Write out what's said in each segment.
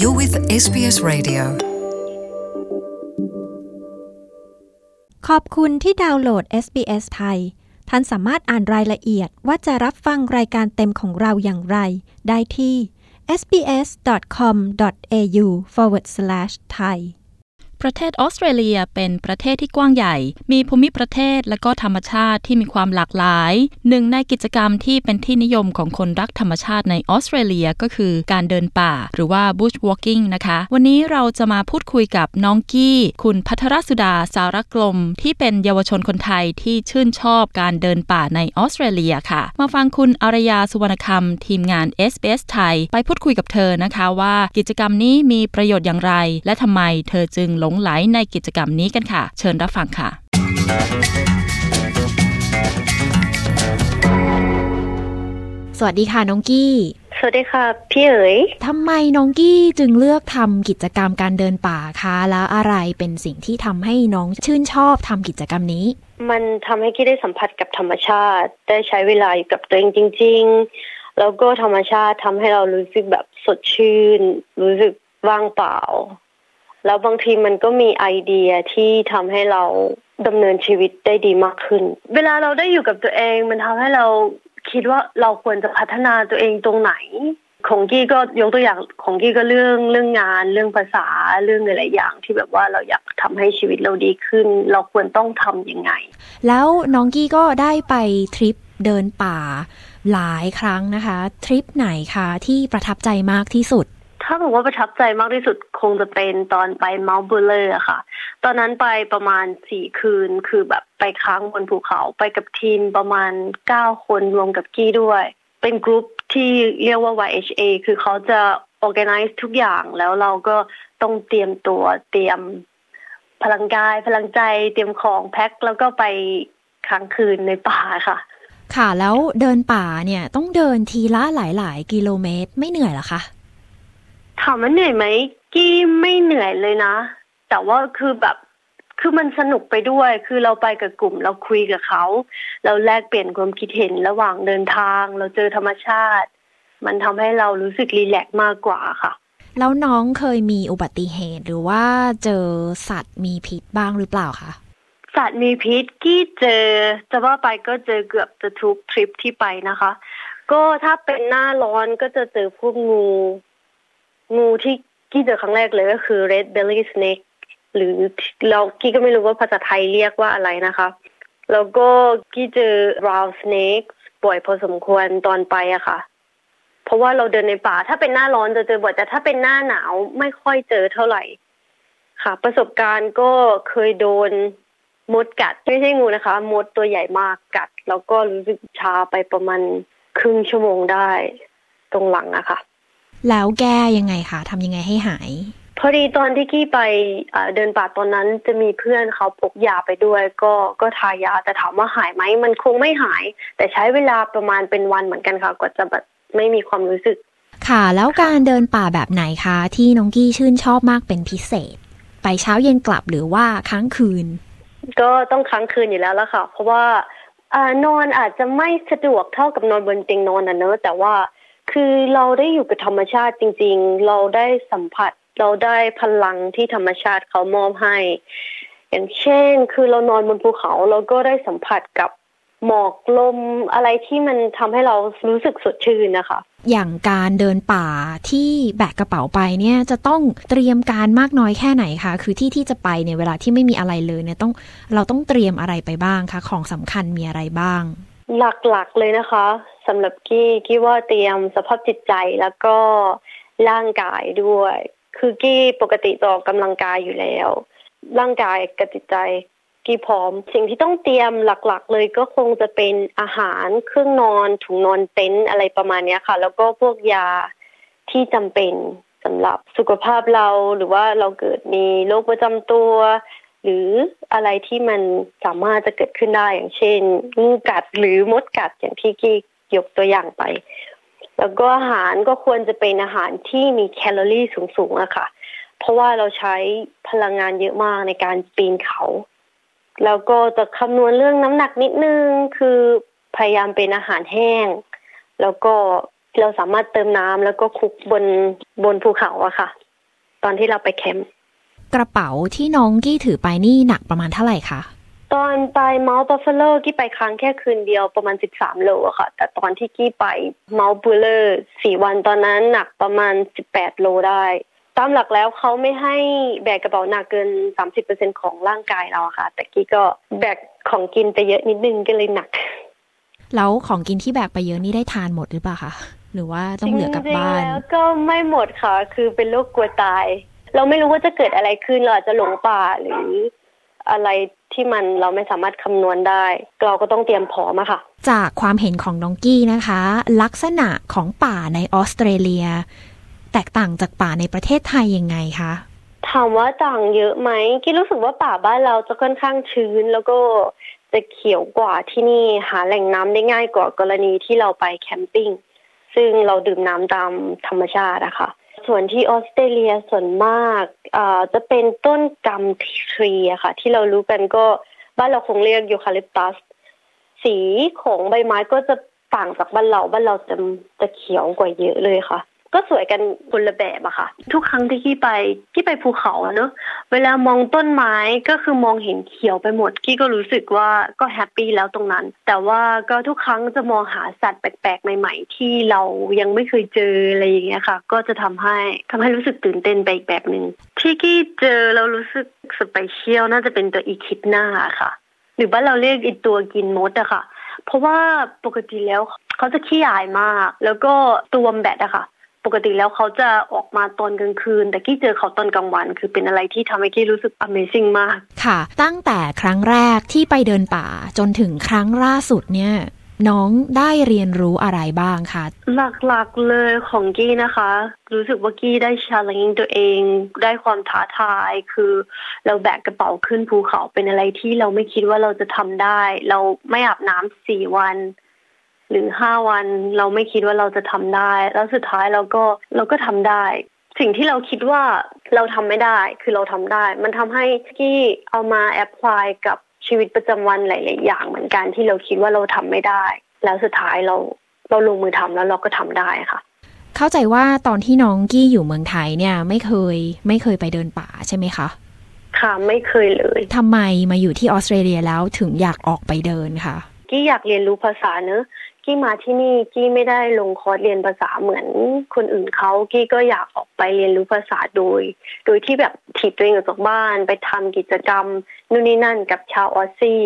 You're with SBS Radio ขอบคุณที่ดาวน์โหลด SBS ไทย ท่านสามารถอ่านรายละเอียดว่าจะรับฟังรายการเต็มของเราอย่างไร ได้ที่ sbs.com.au forward slash thai ประเทศออสเตรเลียเป็นประเทศที่กว้างใหญ่ มีภูมิประเทศและก็ธรรมชาติที่มีความหลากหลาย หนึ่งในกิจกรรมที่เป็นที่นิยมของคนรักธรรมชาติในออสเตรเลียก็คือการเดินป่า หรือว่า bush walking นะคะ วันนี้เราจะมาพูดคุยกับน้องกี้ คุณพัทรสุดาสารกลม ที่เป็นเยาวชนคนไทยที่ชื่นชอบการเดินป่าในออสเตรเลียค่ะ มาฟังคุณอารยาสุวรรณคำทีมงาน SBS ไทย ไปพูดคุยกับเธอนะคะว่ากิจกรรมนี้มีประโยชน์อย่างไร และทำไมเธอจึงลงไหลในกิจกรรมนี้กันค่ะ เชิญรับฟังค่ะสวัสดีค่ะน้องกี้ สวัสดีค่ะ พี่เอ๋ยทำไมน้องกี้จึงเลือกทำกิจกรรมการเดินป่าคะแล้วอะไรเป็นสิ่งที่ทำให้น้องชื่นชอบทำกิจกรรมนี้ มันทำให้กี้ได้สัมผัสกับธรรมชาติ ได้ใช้เวลาอยู่กับตัวเองจริง ๆ แล้วก็ธรรมชาติทำให้เรารู้สึกแบบสดชื่น รู้สึกว่างเปล่า แล้วบางทีมันก็มีไอเดียที่ทำให้เราดำเนินชีวิตได้ดีมากขึ้น เวลาเราได้อยู่กับตัวเองมันทำให้เราคิดว่าเราควรจะพัฒนาตัวเองตรงไหน ของกี้ก็ยกตัวอย่างของกี้ก็เรื่องเรื่องงาน เรื่องภาษาเรื่องหลายอย่าง ที่แบบว่าเราอยากทำให้ชีวิตเราดีขึ้น เราควรต้องทํำยังไง แล้วน้องกี้ก็ได้ไปทริปเดินป่าหลายครั้งนะคะ ทริปไหนคะที่ประทับใจมากที่สุด ถ้าบอกว่าประทับใจมากที่สุดคงจะเป็นตอนไปเมาส์บูเลอร์ค่ะ ตอนนั้นไปประมาณสี่คืน คือแบบไปค้างบนภูเขาไปกับทีมประมาณเก้าคนรวมกับกี้ด้วย เป็นกลุ่มที่เรียกว่า YHA คือเขาจะ organize ทุกอย่างแล้วเราก็ต้องเตรียมตัวเตรียมพลังกาย พลังใจเตรียมของแพ็คแล้วก็ไปค้างคืนในป่าค่ะ ค่ะแล้วเดินป่าเนี่ยต้องเดินทีละหลาย ๆ กิโลเมตรไม่เหนื่อยหรอคะ ถามว่าเหนื่อยไหมกี้ไม่เหนื่อยเลยนะ แต่ว่าคือแบบคือมันสนุกไปด้วย คือเราไปกับกลุ่ม เราคุยกับเขา เราแลกเปลี่ยนความคิดเห็นระหว่างเดินทาง เราเจอธรรมชาติ มันทำให้เรารู้สึกรีแลกซ์มากกว่าค่ะ แล้วน้องเคยมีอุบัติเหตุหรือว่าเจอสัตว์มีพิษบ้างหรือเปล่าคะสัตว์มีพิษกี้เจอจะว่าไปก็เจอเกือบจะทุกทริปที่ไปนะคะ ก็ถ้าเป็นหน้าร้อนก็จะเจอพวกงู งูที่กี้เจอครั้งแรกเลยก็คือ red belly snake หรือเรากี้ก็ไม่รู้ว่าภาษาไทยเรียกว่าอะไรนะคะ แล้วก็กี้เจอ round snake บ่อยพอสมควรตอนไปอะค่ะ เพราะว่าเราเดินในป่าถ้าเป็นหน้าร้อนจะเจอบ่อยแต่ถ้าเป็นหน้าหนาวไม่ค่อยเจอเท่าไหร่ ค่ะ ประสบการณ์ก็เคยโดนมดกัด ไม่ใช่งูนะคะ มดตัวใหญ่มากกัด แล้วก็รู้สึกชาไปประมาณครึ่งชั่วโมงได้ ตรงหลังอะค่ะ แล้วแก้ยังไงคะทำยังไงให้หาย พอดีตอนที่กี้ไปเดินป่าตอนนั้นจะมีเพื่อนเขาพกยาไปด้วย ก็ก็ทายาแต่ถามว่าหายไหมมันคงไม่หาย แต่ใช้เวลาประมาณเป็นวันเหมือนกันค่ะกว่าจะแบบไม่มีความรู้สึก ค่ะ แล้วการเดินป่าแบบไหนคะ ที่น้องกี้ชื่นชอบมากเป็นพิเศษ ไปเช้าเย็นกลับหรือว่าค้างคืน ก็ต้องค้างคืนอยู่แล้วละค่ะ เพราะว่าอ่านอนอาจจะไม่สะดวกเท่ากับนอนบนเตียงนอนนะเนอะแต่ว่า คือเราได้อยู่กับธรรมชาติจริง ๆ เราได้สัมผัส เราได้พลังที่ธรรมชาติเขามอบให้ อย่างเช่น คือเรานอนบนภูเขาเราก็ได้สัมผัสกับหมอกลมอะไรที่มันทำให้เรารู้สึกสดชื่นนะคะ อย่างการเดินป่าที่แบกกระเป๋าไปเนี่ยจะต้องเตรียมการมากน้อยแค่ไหนคะ คือที่ที่จะไปเนี่ยเวลาที่ไม่มีอะไรเลยเนี่ยต้องเราต้องเตรียมอะไรไปบ้างคะ ของสำคัญมีอะไรบ้าง หลักๆเลยนะคะสำหรับกี้กี้ว่าเตรียมสภาพจิตใจแล้วก็ร่างกายด้วย คือกี้ปกติจออกกำลังกายอยู่แล้ว ร่างกายกับจิตใจกี้พร้อม สิ่งที่ต้องเตรียมหลักๆ เลยก็คงจะเป็นอาหารเครื่องนอนถุงนอนเต็นท์อะไรประมาณนี้ค่ะ แล้วก็พวกยาที่จำเป็นสำหรับสุขภาพเราหรือว่าเราเกิดมีโรคประจำตัว หรืออะไรที่มันสามารถจะเกิดขึ้นได้อย่างเช่นงูกัดหรือมดกัดอย่างที่กี้ยกตัวอย่างไป แล้วก็อาหารก็ควรจะเป็นอาหารที่มีแคลอรี่สูงๆอะค่ะ เพราะว่าเราใช้พลังงานเยอะมากในการปีนเขา แล้วก็จะคำนวณเรื่องน้ำหนักนิดนึงคือพยายามเป็นอาหารแห้ง แล้วก็เราสามารถเติมน้ำแล้วก็คลุกบนบนภูเขาอะค่ะ ตอนที่เราไปแคมป์ กระเป๋าที่น้องกี้ถือไปนี่หนักประมาณเท่าไหร่คะตอนไป Mount Buffalo กี้ไปครั้งแค่คืนเดียวประมาณสิบสามโลอะค่ะ แต่ตอนที่กี้ไป Mount Buller สี่วันตอนนั้นหนักประมาณสิบแปดโลได้ ตามหลักแล้วเขาไม่ให้แบกกระเป๋าหนักเกินสามสิบเปอร์เซ็นของร่างกายเราค่ะ แต่กี้ก็แบกของกินไปเยอะนิดนึงก็เลยหนัก แล้วของกินที่แบกไปเยอะนี่ได้ทานหมดหรือเปล่าคะหรือว่าต้องเหลือกลับบ้านแล้วก็ไม่หมดค่ะ คือเป็นโรคกลัวตาย เราไม่รู้ว่าจะเกิดอะไรขึ้นเราอาจจะหลงป่าหรืออะไรที่มันเราไม่สามารถคำนวณได้ เราก็ต้องเตรียมพร้อมอะค่ะ จากความเห็นของน้องกี้นะคะ ลักษณะของป่าในออสเตรเลีย แตกต่างจากป่าในประเทศไทยยังไงคะถามว่าต่างเยอะไหมกี้รู้สึกว่าป่าบ้านเราจะค่อนข้างชื้น แล้วก็จะเขียวกว่าที่นี่หาแหล่งน้ำได้ง่ายกว่ากรณีที่เราไปแคมปิ้งซึ่งเราดื่มน้ำตามธรรมชาติอะคะ่ะ ส่วนที่ออสเตรเลียส่วนมากจะเป็นต้นกัมทรีอะค่ะ ที่เรารู้กันก็บ้านเราคงเรียกยูคาลิปตัส สีของใบไม้ก็จะต่างจากบ้านเราบ้านเราจะจะเขียวกว่าเยอะเลยค่ะ ก็สวยกันคนละแบบอะค่ะ ทุกครั้งที่กี้ไปกี้ไปภูเขาเนอะเวลามองต้นไม้ก็คือมองเห็นเขียวไปหมดกี้ก็รู้สึกว่าก็ happy แล้วตรงนั้น แต่ว่าก็ทุกครั้งจะมองหาสัตว์แปลกๆ ใหม่ ๆ ที่เรายังไม่เคยเจออะไรอย่างเงี้ยค่ะ ก็จะทำให้ทำให้รู้สึกตื่นเต้นไปอีกแบบหนึ่งที่กี้เจอเรารู้สึก special น่าจะเป็นตัว echidna ค่ะ หรือว่าเราเรียกอีตัวกินมดอะค่ะ เพราะว่าปกติแล้วเขาจะขี้อายมาก แล้วก็ตัว bat อะค่ะ ปกติแล้วเขาจะออกมาตอนกลางคืน แต่กี้เจอเขาตอนกลางวัน คือเป็นอะไรที่ทำให้กี้รู้สึก Amazing มาก ค่ะ ตั้งแต่ครั้งแรกที่ไปเดินป่าจนถึงครั้งล่าสุดเนี่ย น้องได้เรียนรู้อะไรบ้างคะหลักๆเลยของกี้นะคะ รู้สึกว่ากี้ได้ challenge ตัวเอง ได้ความท้าทายคือ เราแบกกระเป๋าขึ้นภูเขาเป็นอะไรที่เราไม่คิดว่าเราจะทำได้ เราไม่อาบน้ำสี่วัน หรือห้าวันเราไม่คิดว่าเราจะทำได้ แล้วสุดท้ายเราก็เราก็ทำได้ สิ่งที่เราคิดว่าเราทำไม่ได้คือเราทำได้ มันทำให้กี้เอามาแอพพลายกับชีวิตประจำวันหลาย ๆ อย่างเหมือนกันที่เราคิดว่าเราทำไม่ได้ แล้วสุดท้ายเราเราลงมือทำแล้วเราก็ทำได้ค่ะ เข้าใจว่าตอนที่น้องกี้อยู่เมืองไทยเนี่ยไม่เคยไม่เคยไปเดินป่าใช่ไหมคะค่ะไม่เคยเลยทำไมมาอยู่ที่ออสเตรเลียแล้วถึงอยากออกไปเดินคะกี้อยากเรียนรู้ภาษาเนอะ กี้มาที่นี่กี้ไม่ได้ลงคอร์สเรียนภาษาเหมือนคนอื่นเขากี้ก็อยากออกไปเรียนรู้ภาษาโดย โดยที่แบบถีบตัวเองออกจากบ้าน ไปทำกิจกรรมนู่นนี่นั่นกับชาวออสซี่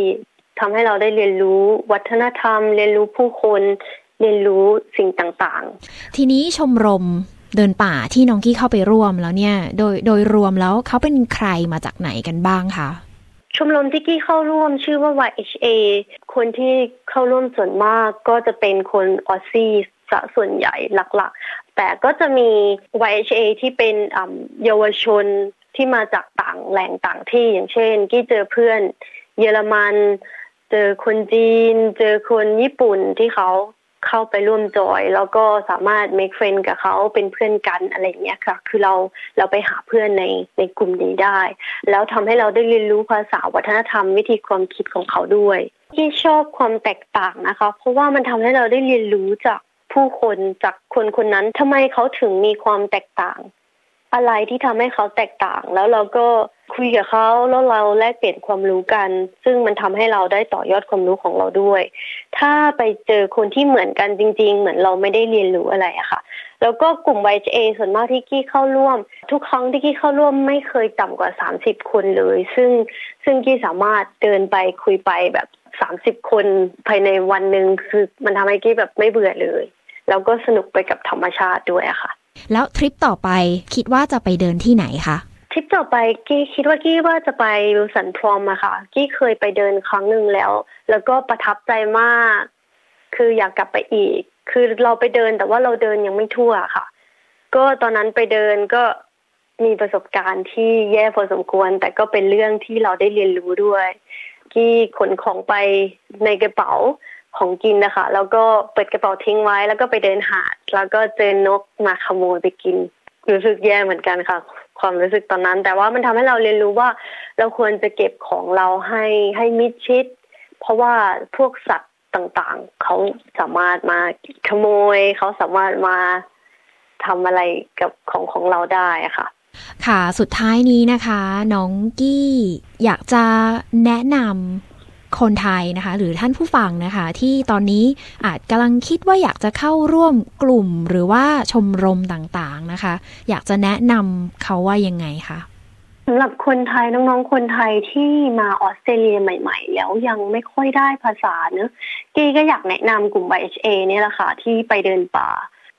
ทำให้เราได้เรียนรู้วัฒนธรรม เรียนรู้ผู้คนเรียนรู้สิ่งต่างๆ ทีนี้ชมรมเดินป่าที่น้องกี้เข้าไปร่วมแล้วเนี่ย โดยโดยรวมแล้วเขาเป็นใครมาจากไหนกันบ้างคะ ชมรมที่กี้เข้าร่วมชื่อว่า YHA คนที่เข้าร่วมส่วนมากก็จะเป็นคนออซซี่ส่วนใหญ่หลักๆ แต่ก็จะมี YHA ที่เป็นเยาวชนที่มาจากต่างแหล่งต่างที่อย่างเช่น กี้เจอเพื่อนเยอรมัน เจอคนจีน เจอคนญี่ปุ่นที่เขา เข้าไปร่วมจอย แล้วก็สามารถ make friend กับเขาเป็นเพื่อนกันอะไรเงี้ยค่ะ คือเราเราไปหาเพื่อนในในกลุ่มนี้ได้ แล้วทำให้เราได้เรียนรู้ภาษาวัฒนธรรมวิธีความคิดของเขาด้วย ที่ชอบความแตกต่างนะคะ เพราะว่ามันทำให้เราได้เรียนรู้จากผู้คนจากคนคนนั้นทำไมเขาถึงมีความแตกต่าง อะไรที่ทำให้เขาแตกต่างแล้วเราก็ คุยกับเขาแล้วเราแลกเปลี่ยนความรู้กัน ซึ่งมันทำให้เราได้ต่อยอดความรู้ของเราด้วย ถ้าไปเจอคนที่เหมือนกันจริง ๆ เหมือนเราไม่ได้เรียนรู้อะไรอะค่ะ แล้วก็กลุ่ม YHA ส่วนมากที่กี้เข้าร่วม ทุกครั้งที่กี้เข้าร่วมไม่เคยต่ำกว่าสามสิบคนเลย ซึ่งซึ่งกี้สามารถเดินไปคุยไปแบบสามสิบคนภายในวันหนึ่งคือมันทำให้กี้แบบไม่เบื่อเลย แล้วก็สนุกไปกับธรรมชาติด้วยอะค่ะ แล้วทริปต่อไปคิดว่าจะไปเดินที่ไหนคะ ทริปต่อไปกี้คิดว่ากี้ว่าจะไปวิลสันพรอมอะค่ะ กี้เคยไปเดินครั้งหนึ่งแล้ว แล้วก็ประทับใจมาก คืออยากกลับไปอีก คือเราไปเดินแต่ว่าเราเดินยังไม่ทั่วค่ะ ก็ตอนนั้นไปเดินก็มีประสบการณ์ที่แย่พอสมควร แต่ก็เป็นเรื่องที่เราได้เรียนรู้ด้วย กี้ขนของไปในกระเป๋าของกินนะคะ แล้วก็เปิดกระเป๋าทิ้งไว้ แล้วก็ไปเดินหาด แล้วก็เจอนกมาขโมยไปกินรู้สึกแย่เหมือนกันค่ะ ความรู้สึกตอนนั้น แต่ว่ามันทำให้เราเรียนรู้ว่า เราควรจะเก็บของเราให้ให้มิดชิด เพราะว่าพวกสัตว์ต่างๆ เขาสามารถมาขโมย เขาสามารถมาทำอะไรกับของของเราได้ค่ะ ค่ะสุดท้ายนี้นะคะ น้องกี้อยากจะแนะนำ คนไทยนะคะ หรือท่านผู้ฟังนะคะ ที่ตอนนี้อาจกำลังคิดว่าอยากจะเข้าร่วมกลุ่มหรือว่าชมรมต่างๆนะคะ อยากจะแนะนำเขาว่ายังไงคะสำหรับคนไทยน้องๆคนไทยที่มาออสเตรเลียใหม่ ๆ แล้วยังไม่ค่อยได้ภาษาเนอะกี้ก็อยากแนะนำกลุ่ม YHA เนี่ยแหละค่ะที่ไปเดินป่า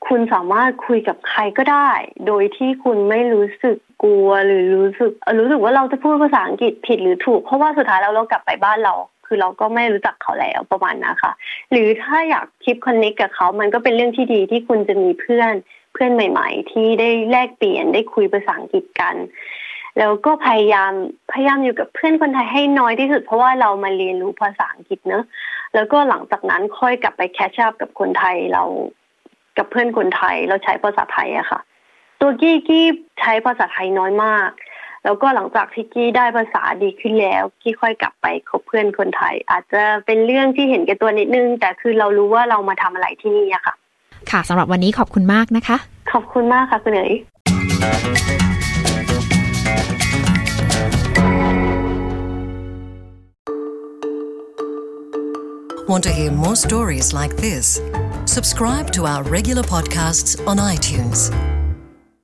คุณสามารถคุยกับใครก็ได้ โดยที่คุณไม่รู้สึกกลัวหรือรู้สึกรู้สึกว่าเราจะพูดภาษาอังกฤษผิดหรือถูก เพราะว่าสุดท้ายแล้วเรากลับไปบ้านเรา คือเราก็ไม่รู้จักเขาแล้วประมาณนั้นค่ะหรือถ้าอยากคิปคอนเน c t กับเขามันก็เป็นเรื่องที่ดีที่คุณจะมีเพื่อนเพื่อนใหม่ ๆ ที่ได้แลกเปลี่ยนได้คุยภาษาอังกฤษกัน แล้วก็พยายามพยายามอยู่กับเพื่อนคนไทยให้น้อยที่สุด เพราะว่าเรามาเรียนรู้ภาษาอังกฤษเนอะแล้วก็หลังจากนั้นค่อยกลับไปแคชชัพกับคนไทยเรา กับเพื่อนคนไทยเราใช้ภาษาไทยอะค่ะ ตัวกี้กี้ใช้ภาษาไทยน้อยมาก แล้วก็หลังจากที่กี้ได้ภาษาดีขึ้นแล้วกี้ค่อยกลับไปคบเพื่อนคนไทย อาจจะเป็นเรื่องที่เห็นแก่ตัวนิดนึง แต่คือเรารู้ว่าเรามาทำอะไรที่นี่อะค่ะ ค่ะสำหรับวันนี้ขอบคุณมากนะคะ ขอบคุณมากค่ะคุณเอ๋ย Want to hear more stories like this? Subscribe to our regular podcasts on iTunes.